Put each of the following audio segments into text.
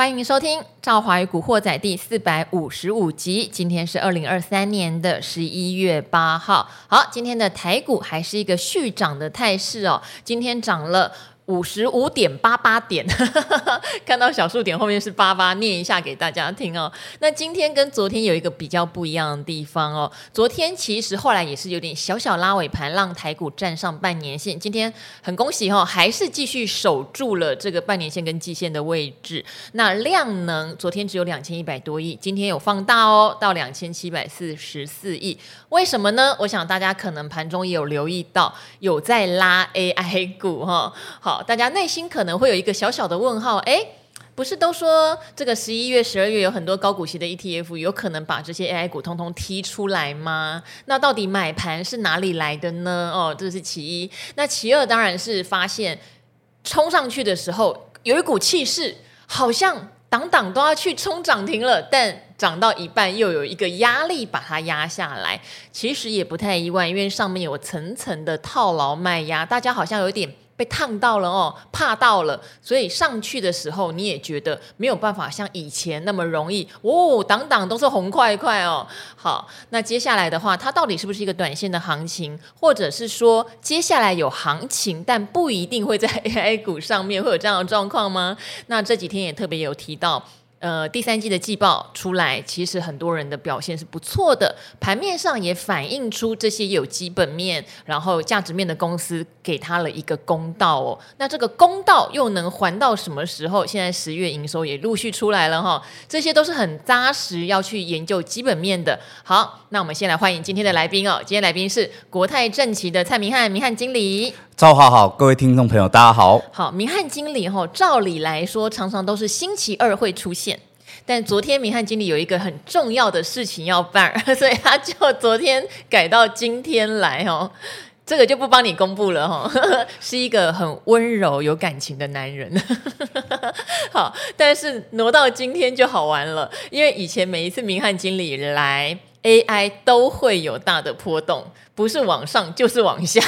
欢迎收听《赵华与古惑仔》第四百五十五集。今天是二零二三年的十一月八号。好，今天的台股还是一个续涨的态势哦。今天涨了。五十五点八八点，看到小数点后面是八八，念一下给大家听哦。那今天跟昨天有一个比较不一样的地方哦。昨天其实后来也是有点小小拉尾盘，让台股站上半年线。今天很恭喜哈、哦，还是继续守住了这个半年线跟季线的位置。那量能昨天只有两千一百多亿，今天有放大哦，到两千七百四十四亿。为什么呢？我想大家可能盘中也有留意到，有在拉 AI 股哈、哦。好。大家内心可能会有一个小小的问号，哎，不是都说这个十一月、十二月有很多高股息的 ETF，有可能把这些 AI 股通通踢出来吗？那到底买盘是哪里来的呢？哦，这是其一。那其二当然是发现冲上去的时候有一股气势，好像挡挡都要去冲涨停了，但涨到一半又有一个压力把它压下来。其实也不太意外，因为上面有层层的套牢卖压，大家好像有点。被烫到了哦，怕到了，所以上去的时候你也觉得没有办法像以前那么容易哦，挡挡都是红块块哦。好，那接下来的话，它到底是不是一个短线的行情，或者是说接下来有行情，但不一定会在 AI 股上面会有这样的状况吗？那这几天也特别有提到。呃，第三季的季报出来，其实很多人的表现是不错的，盘面上也反映出这些有基本面，然后价值面的公司给他了一个公道哦。那这个公道又能还到什么时候？现在十月营收也陆续出来了哈、哦，这些都是很扎实要去研究基本面的。好，那我们先来欢迎今天的来宾哦，今天来宾是国泰正奇的蔡明翰，明翰经理。赵好好，各位听众朋友，大家好。好，明翰经理哈，照理来说常常都是星期二会出现，但昨天明翰经理有一个很重要的事情要办，所以他就昨天改到今天来哦。这个就不帮你公布了哈，是一个很温柔有感情的男人。好，但是挪到今天就好玩了，因为以前每一次明翰经理来。AI 都会有大的波动，不是往上就是往下，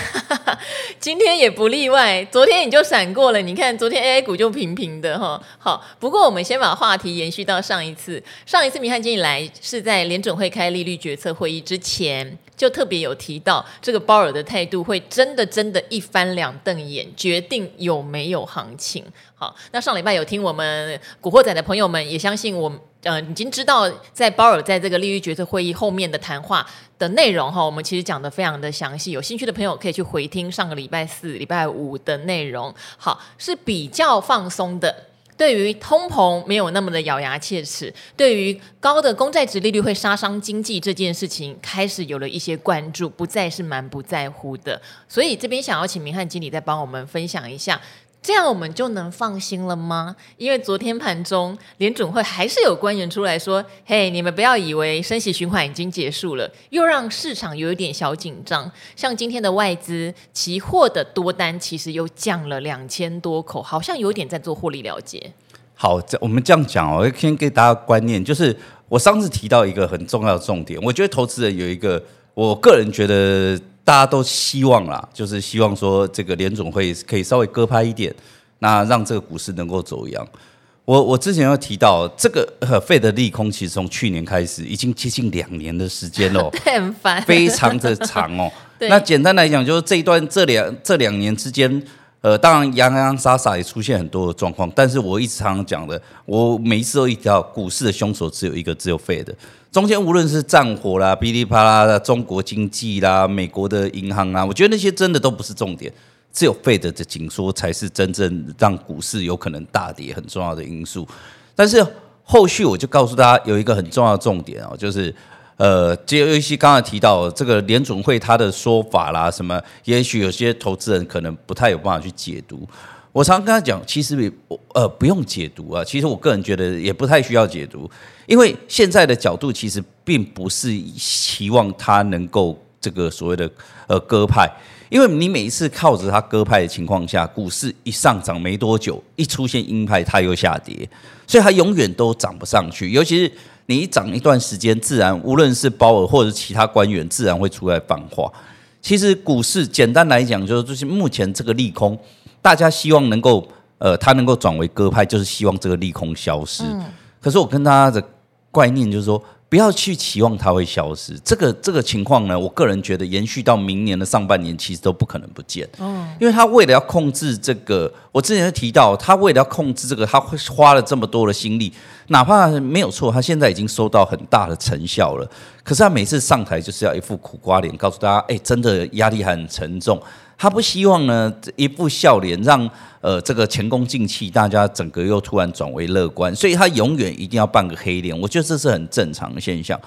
今天也不例外。昨天你就闪过了，你看昨天 AI 股就平平的哈。好，不过我们先把话题延续到上一次，上一次明汉经理来是在联准会开利率决策会议之前，就特别有提到这个鲍尔的态度会真的真的一翻两瞪眼，决定有没有行情。好，那上礼拜有听我们古惑仔的朋友们，也相信我。呃，已经知道在鲍尔在这个利率决策会议后面的谈话的内容哈，我们其实讲得非常的详细，有兴趣的朋友可以去回听上个礼拜四、礼拜五的内容。好，是比较放松的，对于通膨没有那么的咬牙切齿，对于高的公债值利率会杀伤经济这件事情，开始有了一些关注，不再是蛮不在乎的。所以这边想要请明翰经理再帮我们分享一下。这样我们就能放心了吗？因为昨天盘中联准会还是有官员出来说：“嘿，你们不要以为升息循环已经结束了，又让市场有一点小紧张。像今天的外资期货的多单其实又降了两千多口，好像有点在做获利了结。”好，这我们这样讲哦，先给大家观念，就是我上次提到一个很重要的重点，我觉得投资人有一个，我个人觉得。大家都希望啦，就是希望说这个联总会可以稍微割拍一点，那让这个股市能够走阳。我我之前有提到，这个呃费的利空其实从去年开始已经接近两年的时间了，很烦，非常的长哦。那简单来讲，就是这一段这两这两年之间，呃，当然洋洋洒洒也出现很多的状况，但是我一直常常讲的，我每一次都一条股市的凶手只有一个，只有 Fed。中间无论是战火啦、噼里啪啦的中国经济啦、美国的银行啦，我觉得那些真的都不是重点，只有 Fed 的紧缩才是真正让股市有可能大跌很重要的因素。但是后续我就告诉大家有一个很重要的重点哦，就是呃，就尤其刚才提到这个联总会他的说法啦，什么，也许有些投资人可能不太有办法去解读。我常跟他讲，其实呃不用解读啊。其实我个人觉得也不太需要解读，因为现在的角度其实并不是期望他能够这个所谓的呃鸽派，因为你每一次靠着他鸽派的情况下，股市一上涨没多久，一出现鹰派，它又下跌，所以它永远都涨不上去。尤其是你一涨一段时间，自然无论是鲍尔或者其他官员，自然会出来放话。其实股市简单来讲，就是就是目前这个利空。大家希望能够呃，它能够转为鸽派，就是希望这个利空消失。嗯、可是我跟大家的观念就是说，不要去期望它会消失。这个这个情况呢，我个人觉得延续到明年的上半年，其实都不可能不见。嗯、因为他为了要控制这个，我之前就提到，他为了要控制这个，他会花了这么多的心力，哪怕没有错，他现在已经收到很大的成效了。可是他每次上台就是要一副苦瓜脸，告诉大家，哎，真的压力很沉重。他不希望呢，一副笑脸让呃这个前功尽弃，大家整个又突然转为乐观，所以他永远一定要扮个黑脸。我觉得这是很正常的现象。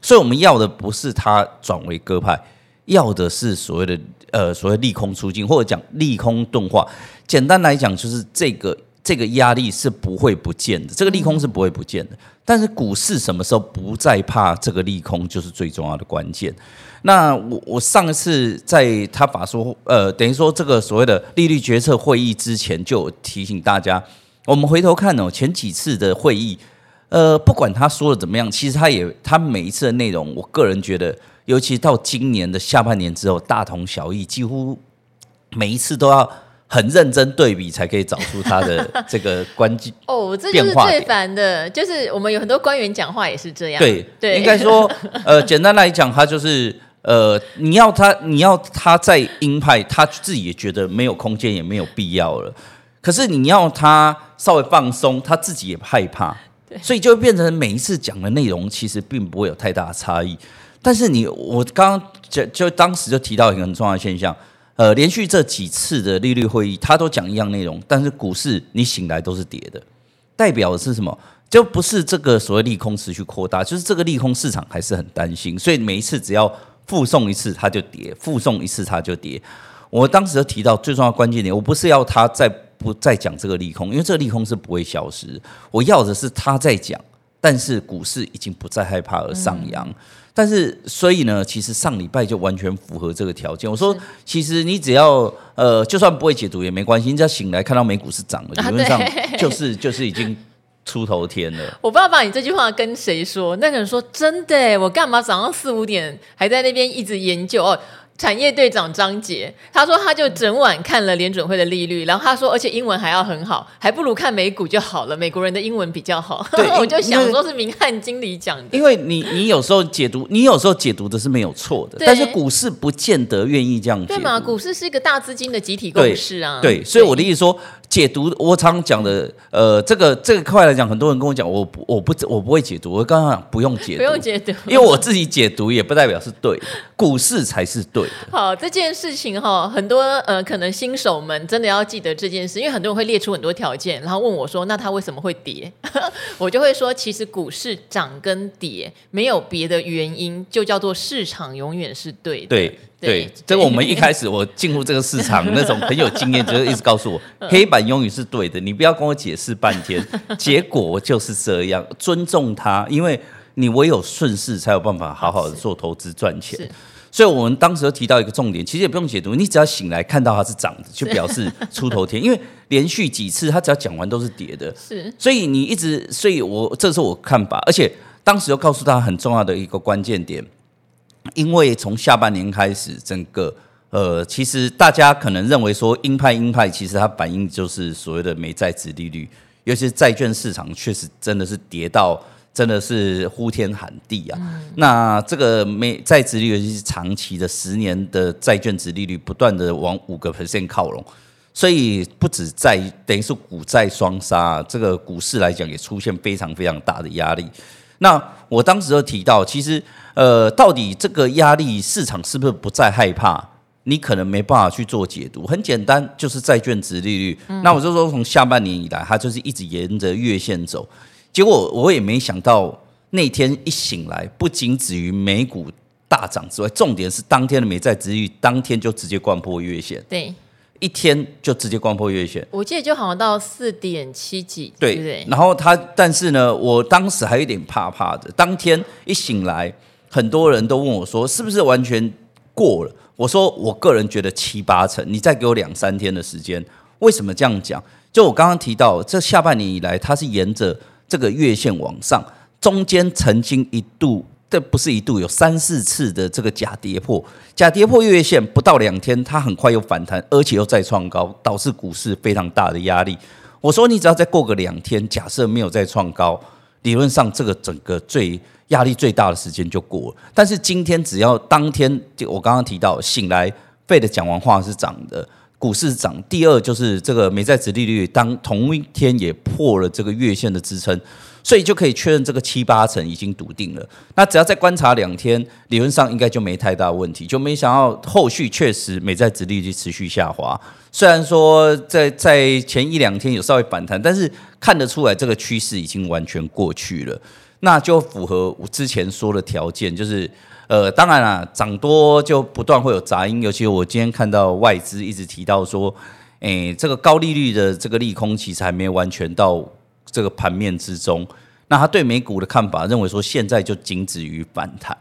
所以我们要的不是他转为鸽派，要的是所谓的呃所谓利空出尽，或者讲利空钝化。简单来讲，就是这个这个压力是不会不见的，这个利空是不会不见的。但是股市什么时候不再怕这个利空，就是最重要的关键。那我我上一次在他法说，呃，等于说这个所谓的利率决策会议之前，就提醒大家，我们回头看哦，前几次的会议，呃，不管他说的怎么样，其实他也他每一次的内容，我个人觉得，尤其到今年的下半年之后，大同小异，几乎每一次都要。很认真对比才可以找出他的 这个关键哦，这就是最烦的，就是我们有很多官员讲话也是这样。对对，应该说，呃，简单来讲，他就是呃，你要他，你要他在鹰派，他自己也觉得没有空间，也没有必要了。可是你要他稍微放松，他自己也害怕，所以就会变成每一次讲的内容其实并不会有太大的差异。但是你，我刚刚就就当时就提到一个很重要的现象。呃，连续这几次的利率会议，他都讲一样内容，但是股市你醒来都是跌的，代表的是什么？就不是这个所谓利空持续扩大，就是这个利空市场还是很担心，所以每一次只要附送一次它就跌，附送一次它就跌。我当时就提到最重要关键点，我不是要他再不再讲这个利空，因为这个利空是不会消失，我要的是他在讲，但是股市已经不再害怕而上扬。但是，所以呢，其实上礼拜就完全符合这个条件。我说，其实你只要呃，就算不会解读也没关系，你只要醒来看到美股是涨的，理论上 就是就是已经出头天了。我不知道把你这句话跟谁说，那个人说真的，我干嘛早上四五点还在那边一直研究哦。产业队长张杰，他说他就整晚看了联准会的利率，然后他说，而且英文还要很好，还不如看美股就好了。美国人的英文比较好，对，我就想说是明翰经理讲的。因为你你有时候解读，你有时候解读的是没有错的，但是股市不见得愿意这样解。对嘛？股市是一个大资金的集体共识啊。对，对，所以我的意思说。解读我常讲的，呃，这个这个块来讲，很多人跟我讲，我不我不我不会解读。我刚刚讲不用解读，不用解读，因为我自己解读也不代表是对，股市才是对的。好，这件事情哈，很多呃，可能新手们真的要记得这件事，因为很多人会列出很多条件，然后问我说，那它为什么会跌？我就会说，其实股市涨跟跌没有别的原因，就叫做市场永远是对的。对。对，这个我们一开始我进入这个市场那种很有经验，就是一直告诉我 黑板永远是对的，你不要跟我解释半天。结果就是这样，尊重它，因为你唯有顺势才有办法好好的做投资赚钱。所以我们当时提到一个重点，其实也不用解读，你只要醒来看到它是涨的，就表示出头天。因为连续几次它只要讲完都是跌的，是。所以你一直，所以我这是我看法，而且当时又告诉他很重要的一个关键点。因为从下半年开始，整个呃，其实大家可能认为说鹰派鹰派，其实它反映就是所谓的美债殖利率，尤其是债券市场确实真的是跌到真的是呼天喊地啊。嗯、那这个美债殖利率尤其是长期的十年的债券殖利率不断的往五个 percent 靠拢，所以不止债等于是股债双杀，这个股市来讲也出现非常非常大的压力。那我当时就提到，其实。呃，到底这个压力市场是不是不再害怕？你可能没办法去做解读。很简单，就是债券值利率。嗯、那我就说，从下半年以来，它就是一直沿着月线走。结果我也没想到，那天一醒来，不仅止于美股大涨之外，重点是当天的美债殖利率当天就直接掼破月线。对，一天就直接掼破月线。我记得就好像到四点七几，对？然后它，但是呢，我当时还有点怕怕的。当天一醒来。很多人都问我说：“是不是完全过了？”我说：“我个人觉得七八成。你再给我两三天的时间。为什么这样讲？就我刚刚提到，这下半年以来，它是沿着这个月线往上，中间曾经一度，这不是一度，有三四次的这个假跌破，假跌破月线，不到两天，它很快又反弹，而且又再创高，导致股市非常大的压力。我说你只要再过个两天，假设没有再创高，理论上这个整个最压力最大的时间就过了。但是今天只要当天，就我刚刚提到醒来背的讲完话是涨的。股市涨，第二就是这个美债殖利率，当同一天也破了这个月线的支撑，所以就可以确认这个七八成已经笃定了。那只要再观察两天，理论上应该就没太大问题。就没想到后续确实美债殖利率持续下滑，虽然说在在前一两天有稍微反弹，但是看得出来这个趋势已经完全过去了。那就符合我之前说的条件，就是。呃，当然啦，涨多就不断会有杂音，尤其我今天看到外资一直提到说，诶，这个高利率的这个利空其实还没完全到这个盘面之中。那他对美股的看法，认为说现在就仅止于反弹，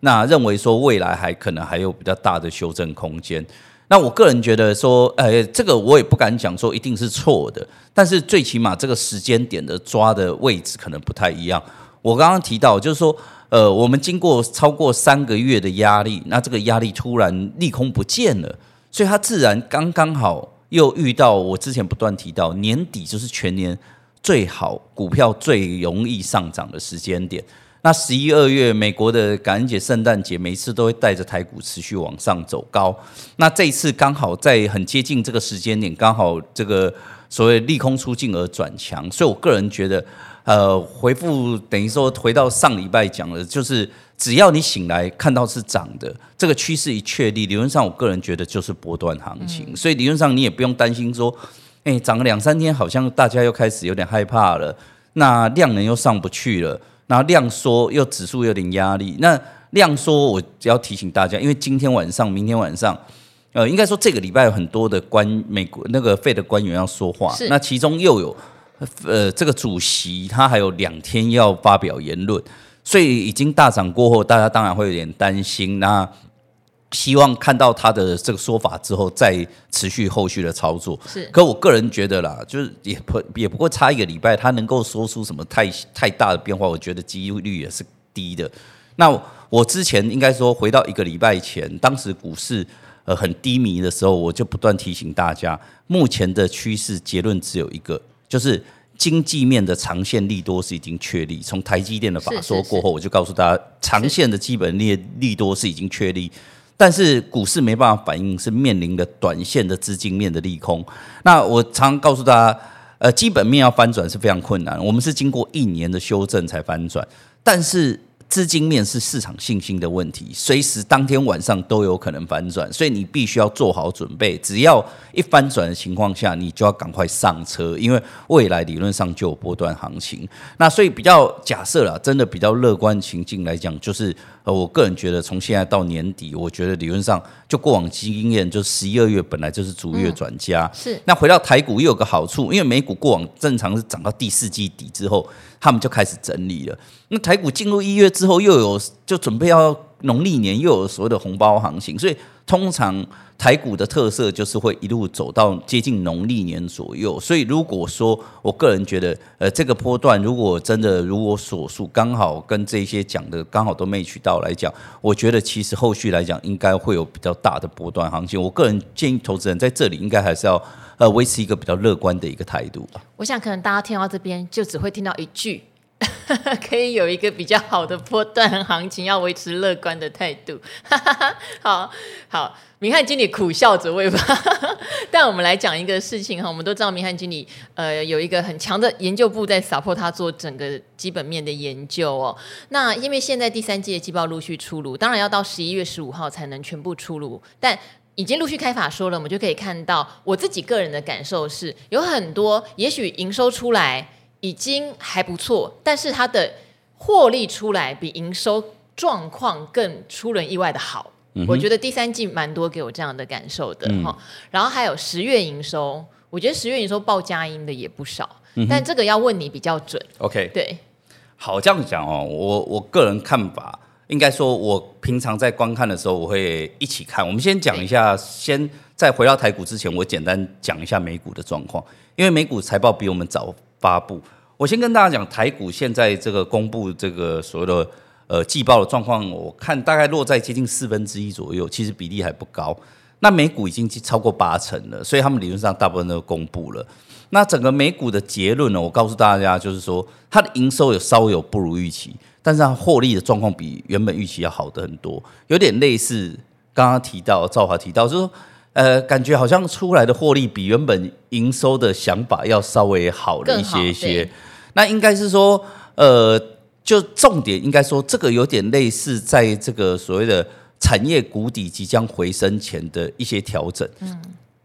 那认为说未来还可能还有比较大的修正空间。那我个人觉得说，呃，这个我也不敢讲说一定是错的，但是最起码这个时间点的抓的位置可能不太一样。我刚刚提到就是说。呃，我们经过超过三个月的压力，那这个压力突然利空不见了，所以它自然刚刚好又遇到我之前不断提到年底就是全年最好股票最容易上涨的时间点。那十一二月美国的感恩节、圣诞节，每一次都会带着台股持续往上走高。那这一次刚好在很接近这个时间点，刚好这个所谓利空出尽而转强，所以我个人觉得。呃，回复等于说回到上礼拜讲的，就是只要你醒来看到是涨的，这个趋势一确立，理论上我个人觉得就是波段行情，嗯、所以理论上你也不用担心说，哎，涨了两三天，好像大家又开始有点害怕了，那量能又上不去了，然后量缩又指数有点压力，那量缩我只要提醒大家，因为今天晚上、明天晚上，呃，应该说这个礼拜有很多的官美国那个 Fed 的官员要说话，那其中又有。呃，这个主席他还有两天要发表言论，所以已经大涨过后，大家当然会有点担心。那希望看到他的这个说法之后，再持续后续的操作。是，可我个人觉得啦，就是也不也不过差一个礼拜，他能够说出什么太太大的变化，我觉得几率也是低的。那我之前应该说回到一个礼拜前，当时股市呃很低迷的时候，我就不断提醒大家，目前的趋势结论只有一个。就是经济面的长线利多是已经确立，从台积电的法说过后，我就告诉大家，长线的基本利利多是已经确立，但是股市没办法反映，是面临的短线的资金面的利空。那我常告诉大家，呃，基本面要翻转是非常困难，我们是经过一年的修正才翻转，但是。资金面是市场信心的问题，随时当天晚上都有可能反转，所以你必须要做好准备。只要一反转的情况下，你就要赶快上车，因为未来理论上就有波段行情。那所以比较假设啦，真的比较乐观情境来讲，就是呃，我个人觉得从现在到年底，我觉得理论上就过往经验，就十一二月本来就是逐月转佳。是。那回到台股又有个好处，因为美股过往正常是涨到第四季底之后。他们就开始整理了。那台股进入一月之后，又有就准备要农历年，又有所谓的红包行情，所以通常台股的特色就是会一路走到接近农历年左右。所以如果说我个人觉得，呃，这个波段如果真的如我所述，刚好跟这些讲的刚好都没取到来讲，我觉得其实后续来讲应该会有比较大的波段行情。我个人建议投资人在这里应该还是要。呃，维持一个比较乐观的一个态度吧。我想，可能大家听到这边就只会听到一句，可以有一个比较好的波段行情，要维持乐观的态度。好好，明翰经理苦笑着问吧。但我们来讲一个事情哈，我们都知道明翰经理呃有一个很强的研究部在撒破他做整个基本面的研究哦。那因为现在第三季的季报陆续出炉，当然要到十一月十五号才能全部出炉，但。已经陆续开法说了，我们就可以看到，我自己个人的感受是，有很多也许营收出来已经还不错，但是它的获利出来比营收状况更出人意外的好。嗯、我觉得第三季蛮多给我这样的感受的哈。嗯、然后还有十月营收，我觉得十月营收报佳音的也不少，嗯、但这个要问你比较准。OK，对，好这样讲哦，我我个人看法。应该说，我平常在观看的时候，我会一起看。我们先讲一下，先在回到台股之前，我简单讲一下美股的状况。因为美股财报比我们早发布，我先跟大家讲台股现在这个公布这个所谓的呃季报的状况，我看大概落在接近四分之一左右，其实比例还不高。那美股已经超过八成了，所以他们理论上大部分都公布了。那整个美股的结论呢，我告诉大家就是说，它的营收有稍微有不如预期，但是它获利的状况比原本预期要好的很多，有点类似刚刚提到赵华提到，就是说。呃，感觉好像出来的获利比原本营收的想法要稍微好了一些些。那应该是说，呃，就重点应该说，这个有点类似在这个所谓的产业谷底即将回升前的一些调整。嗯，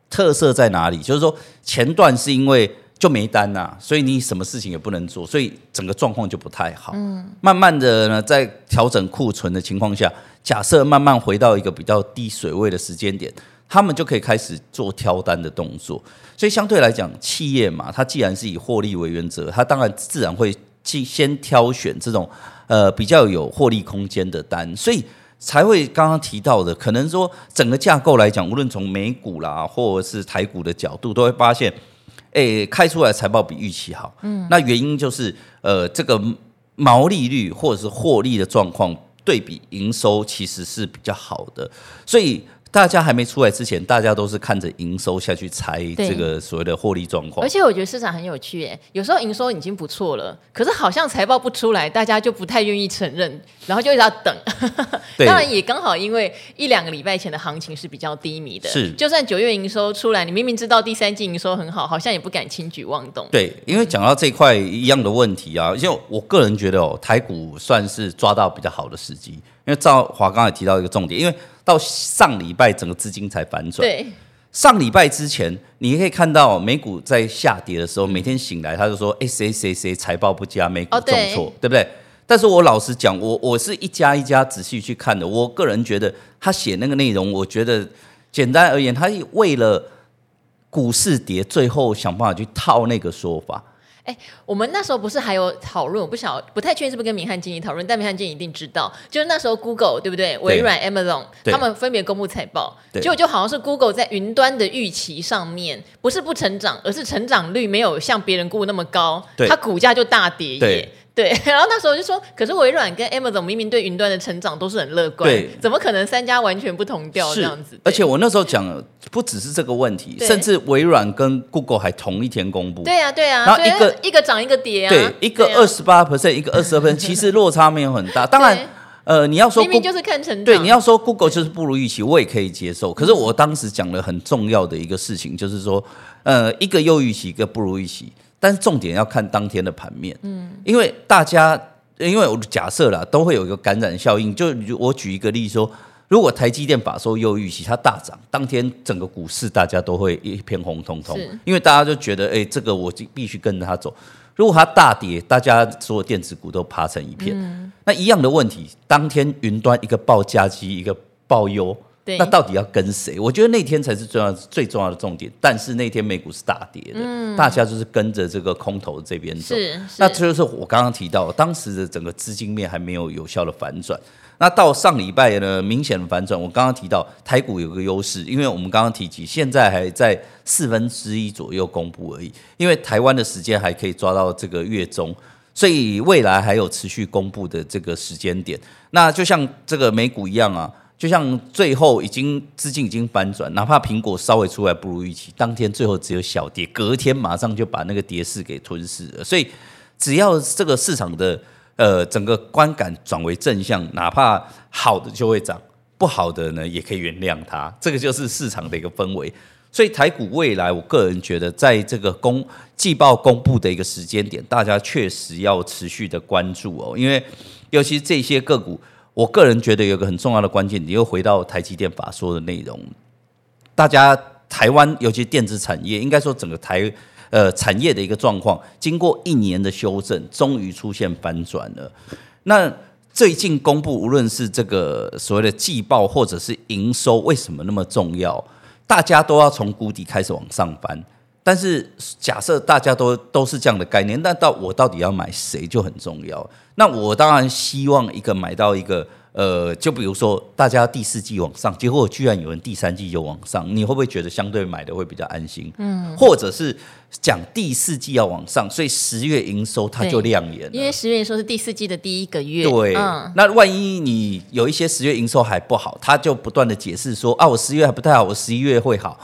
特色在哪里？就是说前段是因为就没单呐、啊，所以你什么事情也不能做，所以整个状况就不太好。嗯，慢慢的呢，在调整库存的情况下，假设慢慢回到一个比较低水位的时间点。他们就可以开始做挑单的动作，所以相对来讲，企业嘛，它既然是以获利为原则，它当然自然会去先挑选这种呃比较有获利空间的单，所以才会刚刚提到的，可能说整个架构来讲，无论从美股啦，或者是台股的角度，都会发现，哎，开出来财报比预期好，嗯，那原因就是呃这个毛利率或者是获利的状况对比营收其实是比较好的，所以。大家还没出来之前，大家都是看着营收下去猜这个所谓的获利状况。而且我觉得市场很有趣耶，有时候营收已经不错了，可是好像财报不出来，大家就不太愿意承认，然后就一直要等。当然也刚好因为一两个礼拜前的行情是比较低迷的，是。就算九月营收出来，你明明知道第三季营收很好，好像也不敢轻举妄动。对，因为讲到这块一样的问题啊，因为我个人觉得哦，台股算是抓到比较好的时机，因为赵华刚才提到一个重点，因为。到上礼拜整个资金才反转。对，上礼拜之前，你可以看到美股在下跌的时候，每天醒来他就说：“哎，谁谁谁财报不佳，美股重挫，对不对？”但是我老实讲，我我是一家一家仔细去看的。我个人觉得他写那个内容，我觉得简单而言，他为了股市跌，最后想办法去套那个说法。哎，我们那时候不是还有讨论？我不晓不太确定是不是跟明翰经理讨论，但明翰经理一定知道，就是那时候 Google 对不对？微软、Amazon 他们分别公布财报，结果就好像是 Google 在云端的预期上面不是不成长，而是成长率没有像别人估那么高，它股价就大跌耶。对，然后那时候就说，可是微软跟 Amazon 明明对云端的成长都是很乐观，对，怎么可能三家完全不同调这样子？而且我那时候讲，不只是这个问题，甚至微软跟 Google 还同一天公布。对呀、啊，对呀、啊。然后一个一个涨一个跌啊，对，一个二十八 percent，一个二十二 percent，其实落差没有很大。当然，呃，你要说明明就是看成长，对，你要说 Google 就是不如预期，我也可以接受。可是我当时讲了很重要的一个事情，就是说，呃，一个又预期，一个不如预期，但是重点要看当天的盘面，嗯，因为大家。因为我假设啦，都会有一个感染效应。就我举一个例子说，如果台积电把收优预期，它大涨，当天整个股市大家都会一片红彤彤，因为大家就觉得，哎，这个我必须跟着它走。如果它大跌，大家所有电子股都趴成一片。嗯、那一样的问题，当天云端一个报价机，一个报优。那到底要跟谁？我觉得那天才是重要最重要的重点。但是那天美股是大跌的，嗯、大家就是跟着这个空头这边走。是，是那这就是我刚刚提到，当时的整个资金面还没有有效的反转。那到上礼拜呢，明显的反转。我刚刚提到台股有个优势，因为我们刚刚提及，现在还在四分之一左右公布而已。因为台湾的时间还可以抓到这个月中，所以未来还有持续公布的这个时间点。那就像这个美股一样啊。就像最后已经资金已经反转，哪怕苹果稍微出来不如预期，当天最后只有小跌，隔天马上就把那个跌势给吞噬了。所以只要这个市场的呃整个观感转为正向，哪怕好的就会涨，不好的呢也可以原谅它。这个就是市场的一个氛围。所以台股未来，我个人觉得在这个公季报公布的一个时间点，大家确实要持续的关注哦，因为尤其这些个股。我个人觉得有个很重要的关键，你又回到台积电法说的内容，大家台湾尤其电子产业，应该说整个台呃产业的一个状况，经过一年的修正，终于出现反转了。那最近公布，无论是这个所谓的季报或者是营收，为什么那么重要？大家都要从谷底开始往上翻。但是假设大家都都是这样的概念，那到我到底要买谁就很重要。那我当然希望一个买到一个呃，就比如说大家第四季往上，结果居然有人第三季就往上，你会不会觉得相对买的会比较安心？嗯，或者是讲第四季要往上，所以十月营收它就亮眼了，因为十月营收是第四季的第一个月。对，嗯、那万一你有一些十月营收还不好，他就不断的解释说啊，我十月还不太好，我十一月会好。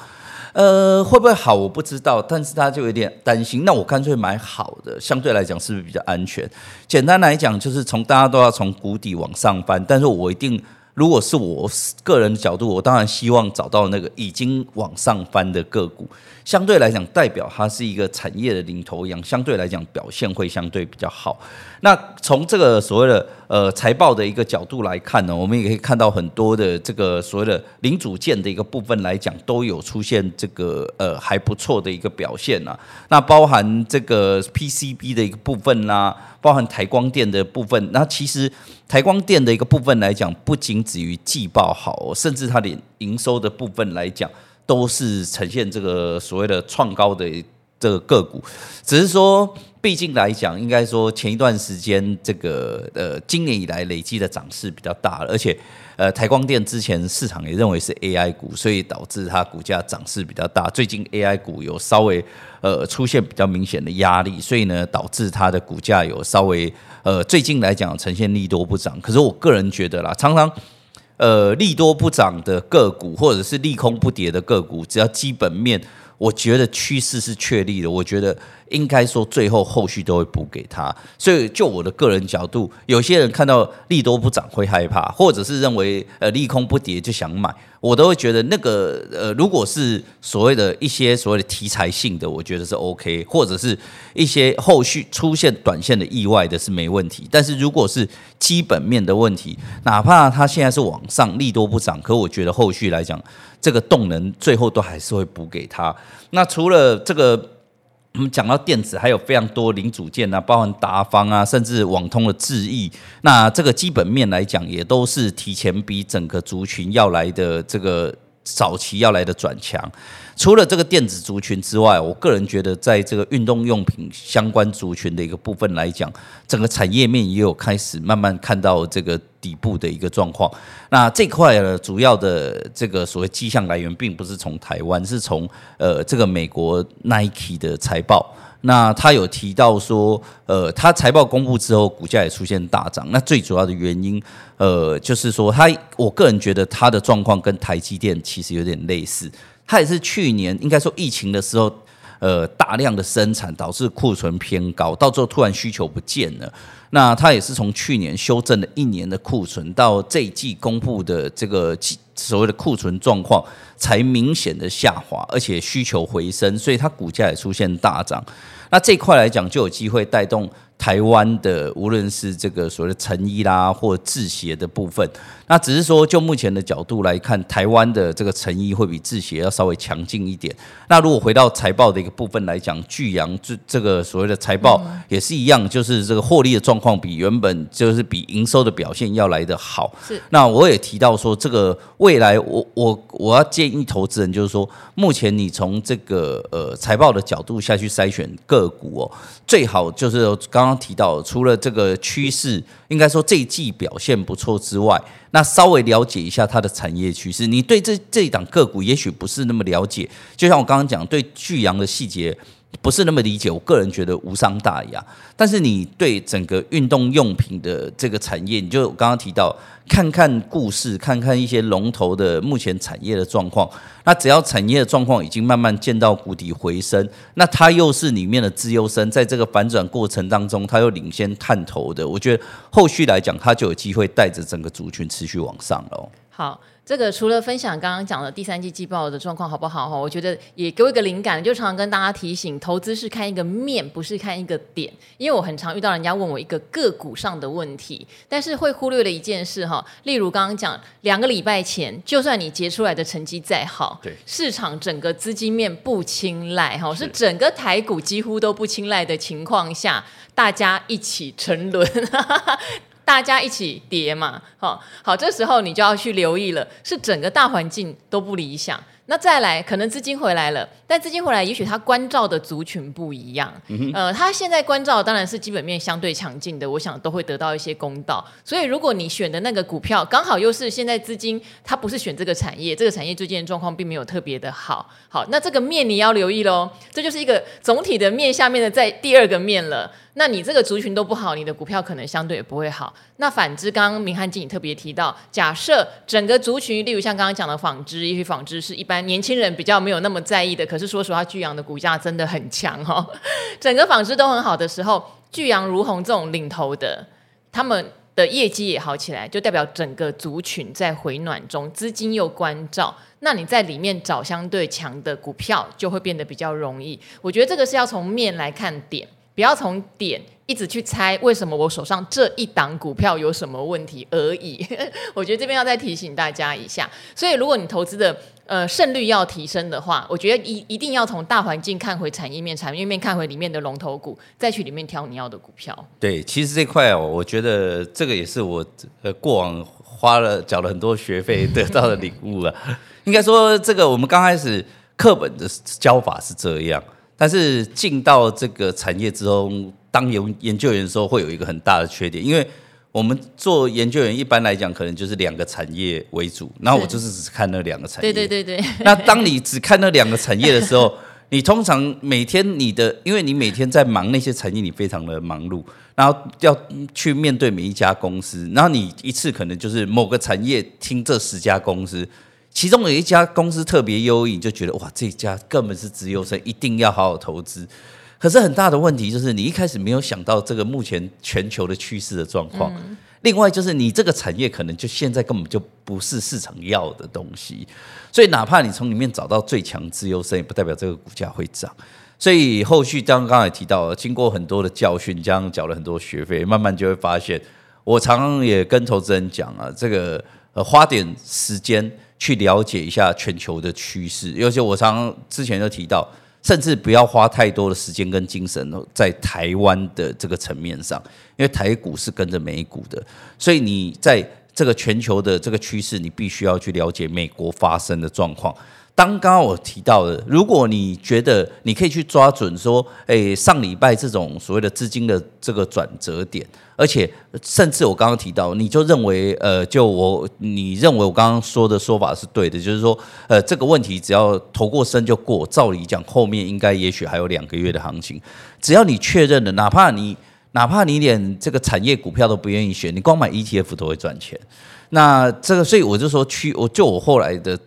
呃，会不会好？我不知道，但是他就有点担心。那我干脆买好的，相对来讲是不是比较安全？简单来讲，就是从大家都要从谷底往上翻，但是我一定。如果是我个人的角度，我当然希望找到那个已经往上翻的个股，相对来讲代表它是一个产业的领头羊，相对来讲表现会相对比较好。那从这个所谓的呃财报的一个角度来看呢，我们也可以看到很多的这个所谓的零组件的一个部分来讲，都有出现这个呃还不错的一个表现啊。那包含这个 PCB 的一个部分啦、包含台光电的部分，那其实台光电的一个部分来讲，不仅止于季报好，甚至它的营收的部分来讲，都是呈现这个所谓的创高的这个个股。只是说，毕竟来讲，应该说前一段时间这个呃，今年以来累积的涨势比较大，而且。呃，台光电之前市场也认为是 AI 股，所以导致它股价涨势比较大。最近 AI 股有稍微呃出现比较明显的压力，所以呢，导致它的股价有稍微呃最近来讲呈现利多不涨。可是我个人觉得啦，常常呃利多不涨的个股，或者是利空不跌的个股，只要基本面。我觉得趋势是确立的，我觉得应该说最后后续都会补给他。所以就我的个人角度，有些人看到利多不涨会害怕，或者是认为呃利空不跌就想买，我都会觉得那个呃如果是所谓的一些所谓的题材性的，我觉得是 OK，或者是一些后续出现短线的意外的是没问题。但是如果是基本面的问题，哪怕它现在是往上利多不涨，可我觉得后续来讲。这个动能最后都还是会补给他。那除了这个，我们讲到电子，还有非常多零组件啊，包含达方啊，甚至网通的智易。那这个基本面来讲，也都是提前比整个族群要来的这个早期要来的转强。除了这个电子族群之外，我个人觉得，在这个运动用品相关族群的一个部分来讲，整个产业面也有开始慢慢看到这个底部的一个状况。那这块呢，主要的这个所谓迹象来源，并不是从台湾，是从呃这个美国 Nike 的财报。那他有提到说，呃，他财报公布之后，股价也出现大涨。那最主要的原因，呃，就是说他，我个人觉得他的状况跟台积电其实有点类似。他也是去年应该说疫情的时候，呃，大量的生产导致库存偏高，到最后突然需求不见了。那它也是从去年修正了一年的库存，到这一季公布的这个所谓的库存状况才明显的下滑，而且需求回升，所以它股价也出现大涨。那这块来讲，就有机会带动。台湾的无论是这个所谓的成衣啦，或制鞋的部分，那只是说就目前的角度来看，台湾的这个成衣会比制鞋要稍微强劲一点。那如果回到财报的一个部分来讲，巨阳这这个所谓的财报也是一样，就是这个获利的状况比原本就是比营收的表现要来的好。是。那我也提到说，这个未来我我我要建议投资人，就是说，目前你从这个呃财报的角度下去筛选个股哦，最好就是刚刚。刚提到，除了这个趋势，应该说这一季表现不错之外，那稍微了解一下它的产业趋势。你对这这一档个股也许不是那么了解，就像我刚刚讲，对巨阳的细节。不是那么理解，我个人觉得无伤大雅。但是你对整个运动用品的这个产业，你就刚刚提到，看看故事，看看一些龙头的目前产业的状况。那只要产业的状况已经慢慢见到谷底回升，那它又是里面的资优生，在这个反转过程当中，它又领先探头的，我觉得后续来讲，它就有机会带着整个族群持续往上了。好。这个除了分享刚刚讲的第三季季报的状况好不好哈，我觉得也给我一个灵感，就常常跟大家提醒，投资是看一个面，不是看一个点。因为我很常遇到人家问我一个个股上的问题，但是会忽略了一件事哈，例如刚刚讲两个礼拜前，就算你结出来的成绩再好，对，市场整个资金面不青睐哈，是整个台股几乎都不青睐的情况下，大家一起沉沦。大家一起跌嘛，好，好，这时候你就要去留意了，是整个大环境都不理想，那再来，可能资金回来了，但资金回来，也许他关照的族群不一样。嗯、呃，他现在关照当然是基本面相对强劲的，我想都会得到一些公道。所以，如果你选的那个股票刚好又是现在资金，他不是选这个产业，这个产业最近的状况并没有特别的好。好，那这个面你要留意喽，这就是一个总体的面下面的在第二个面了。那你这个族群都不好，你的股票可能相对也不会好。那反之，刚刚明翰经理特别提到，假设整个族群，例如像刚刚讲的纺织，也许纺织是一般年轻人比较没有那么在意的。可是说实话，巨阳的股价真的很强、哦。整个纺织都很好的时候，巨阳、如虹这种领头的，他们的业绩也好起来，就代表整个族群在回暖中，资金又关照。那你在里面找相对强的股票，就会变得比较容易。我觉得这个是要从面来看点。不要从点一直去猜为什么我手上这一档股票有什么问题而已。我觉得这边要再提醒大家一下。所以，如果你投资的呃胜率要提升的话，我觉得一一定要从大环境看回产业面，产业面看回里面的龙头股，再去里面挑你要的股票。对，其实这块哦，我觉得这个也是我呃过往花了缴了很多学费得到的领悟了。应该说，这个我们刚开始课本的教法是这样。但是进到这个产业之中，当研研究员的时候，会有一个很大的缺点，因为我们做研究员一般来讲，可能就是两个产业为主，然后我就是只看那两个产业。对对对对。那当你只看那两个产业的时候，你通常每天你的，因为你每天在忙那些产业，你非常的忙碌，然后要去面对每一家公司，然后你一次可能就是某个产业听这十家公司。其中有一家公司特别优异，就觉得哇，这家根本是资优生，一定要好好投资。可是很大的问题就是，你一开始没有想到这个目前全球的趋势的状况。嗯、另外就是，你这个产业可能就现在根本就不是市场要的东西。所以，哪怕你从里面找到最强资优生，也不代表这个股价会涨。所以后续刚刚也提到，经过很多的教训，这样缴了很多学费，慢慢就会发现，我常常也跟投资人讲啊，这个呃，花点时间。去了解一下全球的趋势，尤其我常之前就提到，甚至不要花太多的时间跟精神在台湾的这个层面上，因为台股是跟着美股的，所以你在这个全球的这个趋势，你必须要去了解美国发生的状况。当刚刚我提到的，如果你觉得你可以去抓准说，诶，上礼拜这种所谓的资金的这个转折点，而且甚至我刚刚提到，你就认为，呃，就我你认为我刚刚说的说法是对的，就是说，呃，这个问题只要投过身就过，照理讲后面应该也许还有两个月的行情，只要你确认了，哪怕你哪怕你连这个产业股票都不愿意选，你光买 ETF 都会赚钱。那这个，所以我就说去，我就我后来的。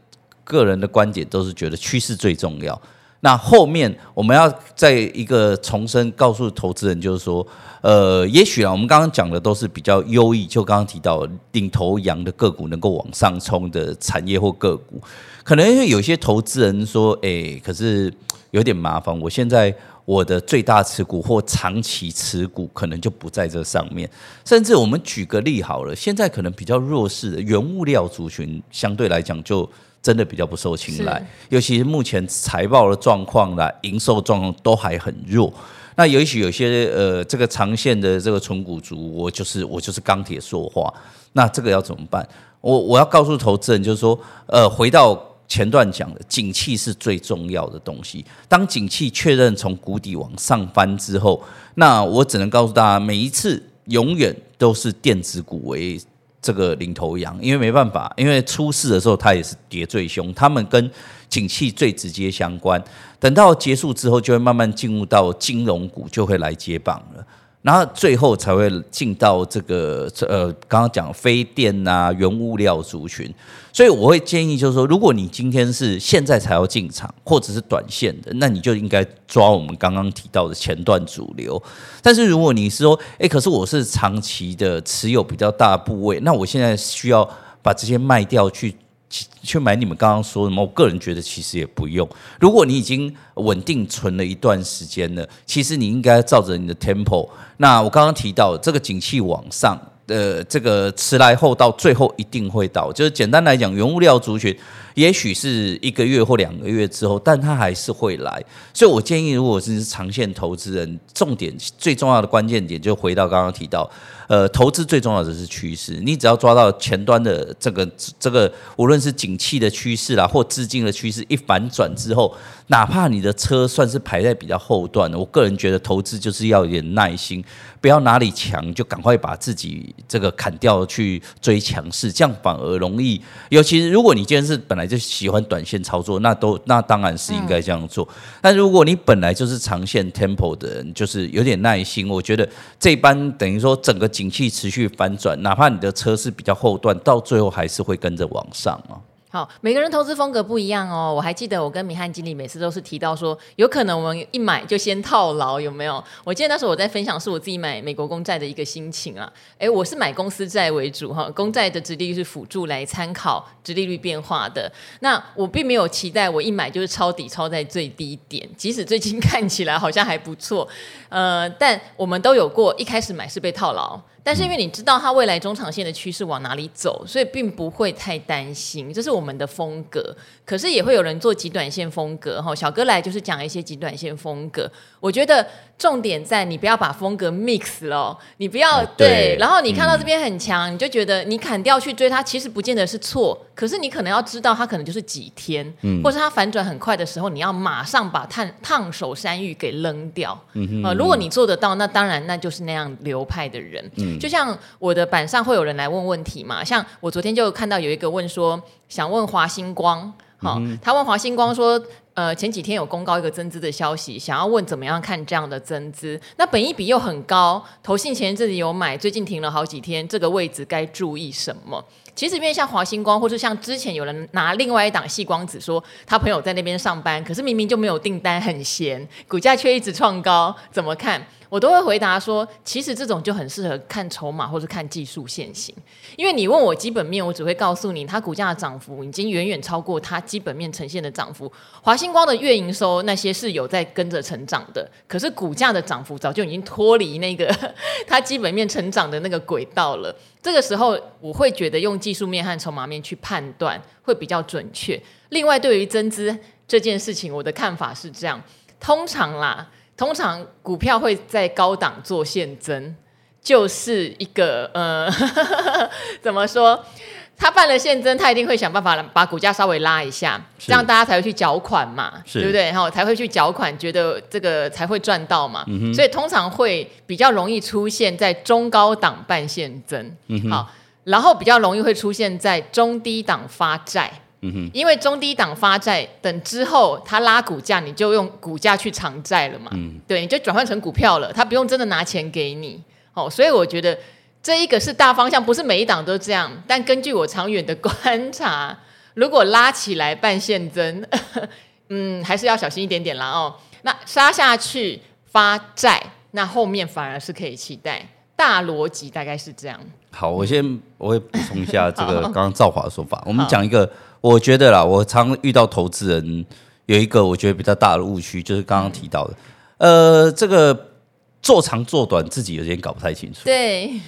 个人的观点都是觉得趋势最重要。那后面我们要再一个重申，告诉投资人，就是说，呃，也许啊，我们刚刚讲的都是比较优异，就刚刚提到领头羊的个股能够往上冲的产业或个股，可能因为有些投资人说，哎，可是有点麻烦，我现在我的最大持股或长期持股可能就不在这上面。甚至我们举个例好了，现在可能比较弱势的原物料族群，相对来讲就。真的比较不受青睐，尤其是目前财报的状况啦、营收状况都还很弱。那也许有些呃，这个长线的这个纯股族，我就是我就是钢铁说话。那这个要怎么办？我我要告诉投资人，就是说，呃，回到前段讲的，景气是最重要的东西。当景气确认从谷底往上翻之后，那我只能告诉大家，每一次永远都是电子股为。这个领头羊，因为没办法，因为出事的时候它也是跌最凶，他们跟景气最直接相关。等到结束之后，就会慢慢进入到金融股，就会来接棒了。然后最后才会进到这个呃，刚刚讲非电啊、原物料族群，所以我会建议就是说，如果你今天是现在才要进场，或者是短线的，那你就应该抓我们刚刚提到的前段主流。但是如果你是说，诶，可是我是长期的持有比较大部位，那我现在需要把这些卖掉去。去买你们刚刚说的吗？我个人觉得其实也不用。如果你已经稳定存了一段时间了，其实你应该照着你的 tempo。那我刚刚提到这个景气往上，的，这个迟来后到，最后一定会到。就是简单来讲，原物料族群也许是一个月或两个月之后，但它还是会来。所以我建议，如果是长线投资人，重点最重要的关键点，就回到刚刚提到，呃，投资最重要的是趋势。你只要抓到前端的这个这个，无论是景气的趋势啦，或资金的趋势一反转之后，哪怕你的车算是排在比较后段的，我个人觉得投资就是要有点耐心，不要哪里强就赶快把自己。这个砍掉去追强势，这样反而容易。尤其是如果你今天是本来就喜欢短线操作，那都那当然是应该这样做。嗯、但如果你本来就是长线 temple 的人，就是有点耐心，我觉得这一般等于说整个景气持续反转，哪怕你的车是比较后段，到最后还是会跟着往上啊。好，每个人投资风格不一样哦。我还记得我跟明翰经理每次都是提到说，有可能我们一买就先套牢，有没有？我记得那时候我在分享是我自己买美国公债的一个心情啊。诶，我是买公司债为主哈，公债的殖利率是辅助来参考殖利率变化的。那我并没有期待我一买就是抄底抄在最低点，即使最近看起来好像还不错，呃，但我们都有过一开始买是被套牢。但是因为你知道它未来中长线的趋势往哪里走，所以并不会太担心，这是我们的风格。可是也会有人做极短线风格，哈，小哥来就是讲一些极短线风格。我觉得重点在你不要把风格 mix 了，你不要对，对，然后你看到这边很强，嗯，你就觉得你砍掉去追它，其实不见得是错。可是你可能要知道，它可能就是几天，嗯，或是它反转很快的时候，你要马上把烫烫手山芋给扔掉。呃，如果你做得到，那当然那就是那样流派的人。嗯。就像我的板上会有人来问问题嘛，像我昨天就看到有一个问说，想问华星光，好、嗯，他问华星光说，呃，前几天有公告一个增资的消息，想要问怎么样看这样的增资，那本益比又很高，投信前一阵子有买，最近停了好几天，这个位置该注意什么？其实因为像华星光，或是像之前有人拿另外一档细光子说，他朋友在那边上班，可是明明就没有订单，很闲，股价却一直创高，怎么看？我都会回答说，其实这种就很适合看筹码或是看技术线型，因为你问我基本面，我只会告诉你，它股价的涨幅已经远远超过它基本面呈现的涨幅。华星光的月营收那些是有在跟着成长的，可是股价的涨幅早就已经脱离那个它基本面成长的那个轨道了。这个时候，我会觉得用技术面和筹码面去判断会比较准确。另外，对于增资这件事情，我的看法是这样，通常啦。通常股票会在高档做现增，就是一个呃，怎么说？他办了现增，他一定会想办法把股价稍微拉一下，这样大家才会去缴款嘛，对不对？然后才会去缴款，觉得这个才会赚到嘛。嗯、所以通常会比较容易出现在中高档办现增，嗯，好，然后比较容易会出现在中低档发债。因为中低档发债，等之后他拉股价，你就用股价去偿债了嘛。嗯，对，你就转换成股票了，他不用真的拿钱给你。哦，所以我觉得这一个是大方向，不是每一档都这样。但根据我长远的观察，如果拉起来办现增，嗯，还是要小心一点点啦。哦，那杀下去发债，那后面反而是可以期待。大逻辑大概是这样。好，我先我会补充一下这个 刚刚赵华的说法。我们讲一个。我觉得啦，我常遇到投资人有一个我觉得比较大的误区，就是刚刚提到的，呃，这个做长做短自己有点搞不太清楚。对，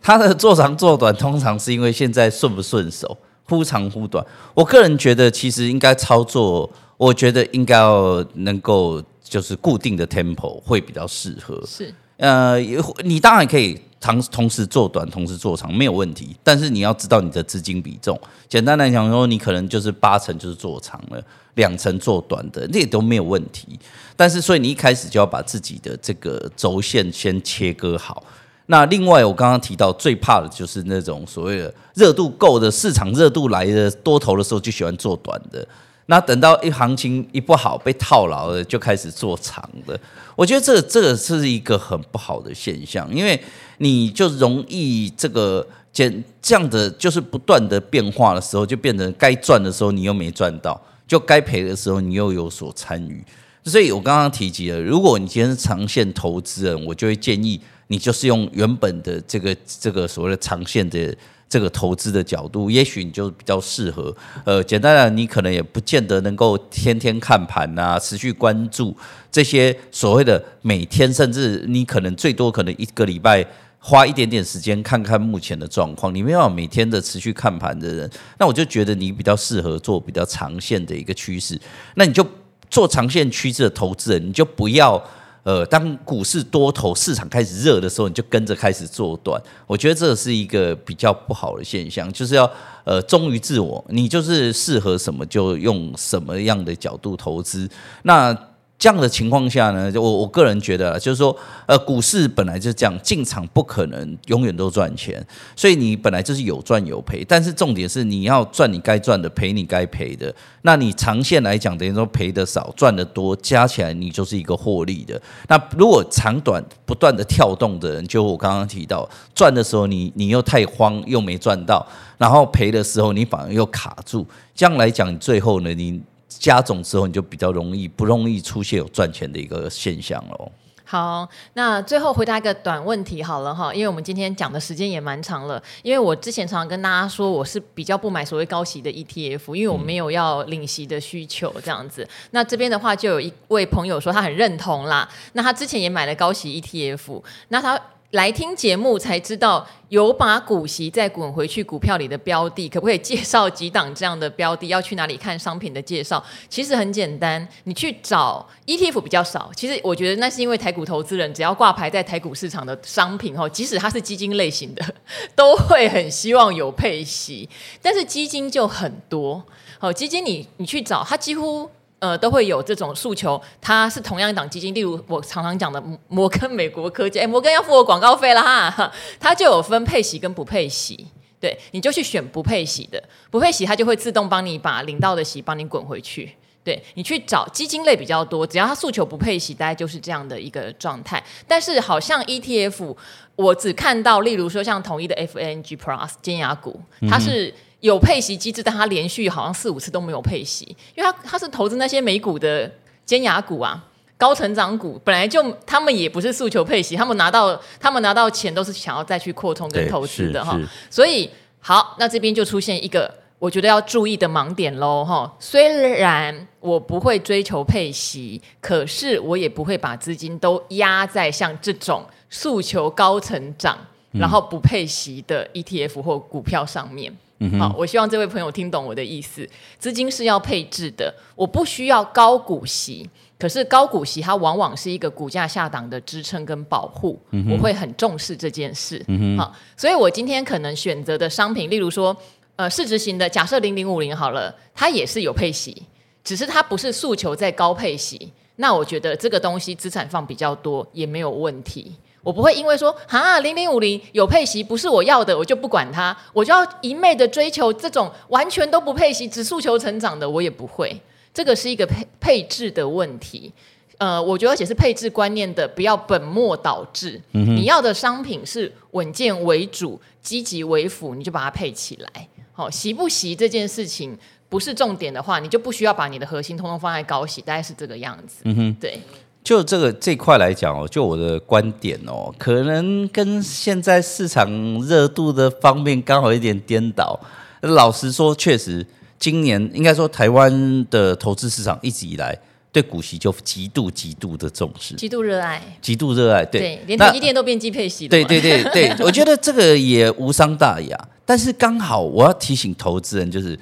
他的做长做短通常是因为现在顺不顺手，忽长忽短。我个人觉得其实应该操作，我觉得应该要能够就是固定的 tempo 会比较适合。是，呃，你当然可以。同同时做短，同时做长没有问题，但是你要知道你的资金比重。简单来讲说，你可能就是八成就是做长了，两成做短的，这也都没有问题。但是，所以你一开始就要把自己的这个轴线先切割好。那另外，我刚刚提到最怕的就是那种所谓的热度够的市场热度来的多头的时候就喜欢做短的。那等到一行情一不好被套牢了，就开始做长的。我觉得这、这个是一个很不好的现象，因为你就容易这个减这样的就是不断的变化的时候，就变成该赚的时候你又没赚到，就该赔的时候你又有所参与。所以我刚刚提及了，如果你今天是长线投资人，我就会建议你就是用原本的这个这个所谓的长线的。这个投资的角度，也许你就比较适合。呃，简单的，你可能也不见得能够天天看盘啊，持续关注这些所谓的每天，甚至你可能最多可能一个礼拜花一点点时间看看目前的状况，你没有每天的持续看盘的人，那我就觉得你比较适合做比较长线的一个趋势，那你就做长线趋势的投资人，你就不要。呃，当股市多头市场开始热的时候，你就跟着开始做短，我觉得这是一个比较不好的现象，就是要呃忠于自我，你就是适合什么就用什么样的角度投资，那。这样的情况下呢，我我个人觉得，就是说，呃，股市本来就是这样，进场不可能永远都赚钱，所以你本来就是有赚有赔。但是重点是你要赚你该赚的，赔你该赔的。那你长线来讲，等于说赔的少，赚的多，加起来你就是一个获利的。那如果长短不断的跳动的人，就我刚刚提到，赚的时候你你又太慌，又没赚到，然后赔的时候你反而又卡住，这样来讲，最后呢，你。加总之后，你就比较容易不容易出现有赚钱的一个现象喽。好，那最后回答一个短问题好了哈，因为我们今天讲的时间也蛮长了。因为我之前常常跟大家说，我是比较不买所谓高息的 ETF，因为我没有要领息的需求这样子。那这边的话，就有一位朋友说他很认同啦。那他之前也买了高息 ETF，那他。来听节目才知道有把股息再滚回去股票里的标的，可不可以介绍几档这样的标的？要去哪里看商品的介绍？其实很简单，你去找 ETF 比较少。其实我觉得那是因为台股投资人只要挂牌在台股市场的商品哦，即使它是基金类型的，都会很希望有配息。但是基金就很多，好基金你你去找它几乎。呃，都会有这种诉求，它是同样一档基金，例如我常常讲的摩根美国科技，哎，摩根要付我广告费了哈，它就有分配息跟不配息，对，你就去选不配息的，不配息它就会自动帮你把领到的息帮你滚回去，对，你去找基金类比较多，只要它诉求不配息，大概就是这样的一个状态。但是好像 ETF，我只看到，例如说像统一的 FANG Plus 尖牙股，它是。有配息机制，但它连续好像四五次都没有配息，因为它它是投资那些美股的尖牙股啊，高成长股，本来就他们也不是诉求配息，他们拿到他们拿到钱都是想要再去扩充跟投资的哈，所以好，那这边就出现一个我觉得要注意的盲点喽哈。虽然我不会追求配息，可是我也不会把资金都压在像这种诉求高成长，嗯、然后不配息的 ETF 或股票上面。嗯、好，我希望这位朋友听懂我的意思。资金是要配置的，我不需要高股息，可是高股息它往往是一个股价下档的支撑跟保护，嗯、我会很重视这件事。嗯、好，所以我今天可能选择的商品，例如说，呃，市值型的，假设零零五零好了，它也是有配息，只是它不是诉求在高配息，那我觉得这个东西资产放比较多也没有问题。我不会因为说啊，零零五零有配息不是我要的，我就不管它，我就要一昧的追求这种完全都不配息只诉求成长的，我也不会。这个是一个配配置的问题，呃，我觉得而且是配置观念的，不要本末倒置。嗯、你要的商品是稳健为主，积极为辅，你就把它配起来。好、哦，息不习这件事情不是重点的话，你就不需要把你的核心通通放在高息，大概是这个样子。嗯哼，对。就这个这块来讲哦，就我的观点哦，可能跟现在市场热度的方面刚好有点颠倒。老实说，确实今年应该说台湾的投资市场一直以来对股息就极度极度的重视，极度热爱，极度热爱。对，对连台积电都变季配息。对对对对，我觉得这个也无伤大雅。但是刚好我要提醒投资人，就是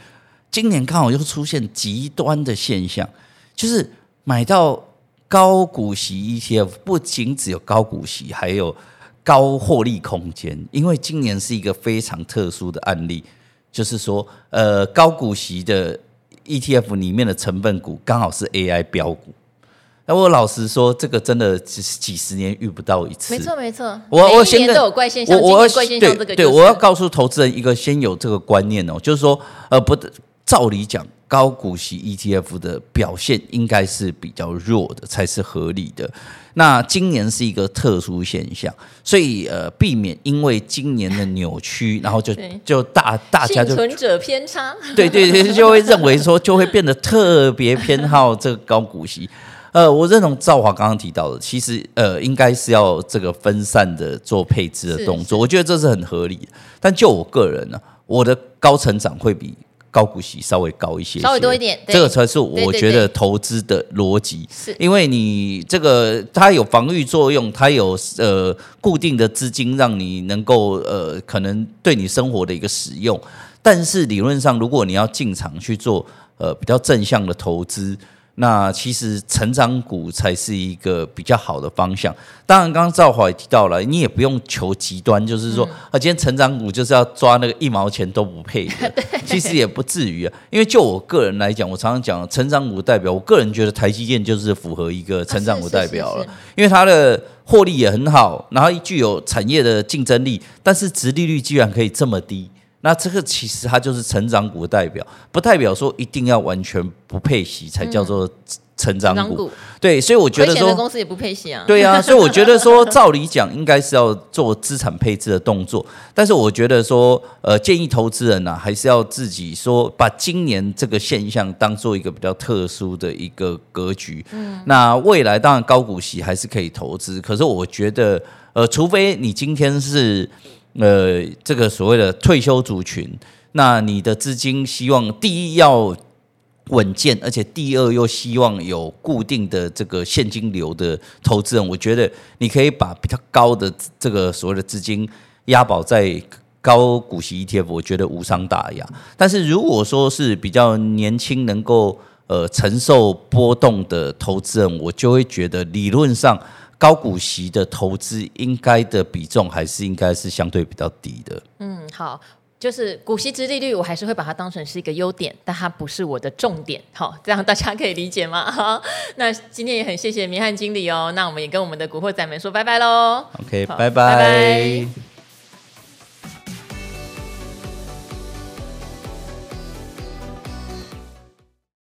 今年刚好又出现极端的现象，就是买到。高股息 ETF 不仅只有高股息，还有高获利空间。因为今年是一个非常特殊的案例，就是说，呃，高股息的 ETF 里面的成分股刚好是 AI 标股。那我老实说，这个真的只是几十年遇不到一次。没错，没错。我我现在都有怪现象，我我怪现象这个、就是、对，对，我要告诉投资人一个先有这个观念哦，就是说，呃，不，照理讲。高股息 ETF 的表现应该是比较弱的，才是合理的。那今年是一个特殊现象，所以呃，避免因为今年的扭曲，然后就就大大家就幸存者偏差，对对对，就会认为说就会变得特别偏好这个高股息。呃，我认同赵华刚刚提到的，其实呃，应该是要这个分散的做配置的动作，我觉得这是很合理的。但就我个人呢、啊，我的高成长会比。高股息稍微高一些，稍微多一点，这个才是我觉得投资的逻辑。是因为你这个它有防御作用，它有呃固定的资金让你能够呃可能对你生活的一个使用。但是理论上，如果你要进场去做呃比较正向的投资。那其实成长股才是一个比较好的方向。当然，刚刚赵华也提到了，你也不用求极端，就是说，啊，今天成长股就是要抓那个一毛钱都不配 的，其实也不至于啊。因为就我个人来讲，我常常讲成长股代表，我个人觉得台积电就是符合一个成长股代表了，因为它的获利也很好，然后具有产业的竞争力，但是殖利率居然可以这么低。那这个其实它就是成长股的代表，不代表说一定要完全不配息才叫做成长股。嗯、成长股对，所以我觉得说公司也不配息啊。对啊，所以我觉得说，照理讲应该是要做资产配置的动作，但是我觉得说，呃，建议投资人呢、啊，还是要自己说把今年这个现象当做一个比较特殊的一个格局。嗯，那未来当然高股息还是可以投资，可是我觉得，呃，除非你今天是。呃，这个所谓的退休族群，那你的资金希望第一要稳健，而且第二又希望有固定的这个现金流的投资人，我觉得你可以把比较高的这个所谓的资金押宝在高股息 ETF，我觉得无伤大雅。但是如果说是比较年轻，能够呃承受波动的投资人，我就会觉得理论上。高股息的投资应该的比重还是应该是相对比较低的。嗯，好，就是股息殖利率，我还是会把它当成是一个优点，但它不是我的重点。好，这样大家可以理解吗？好，那今天也很谢谢明翰经理哦。那我们也跟我们的古惑仔们说拜拜喽。OK，拜拜。拜拜。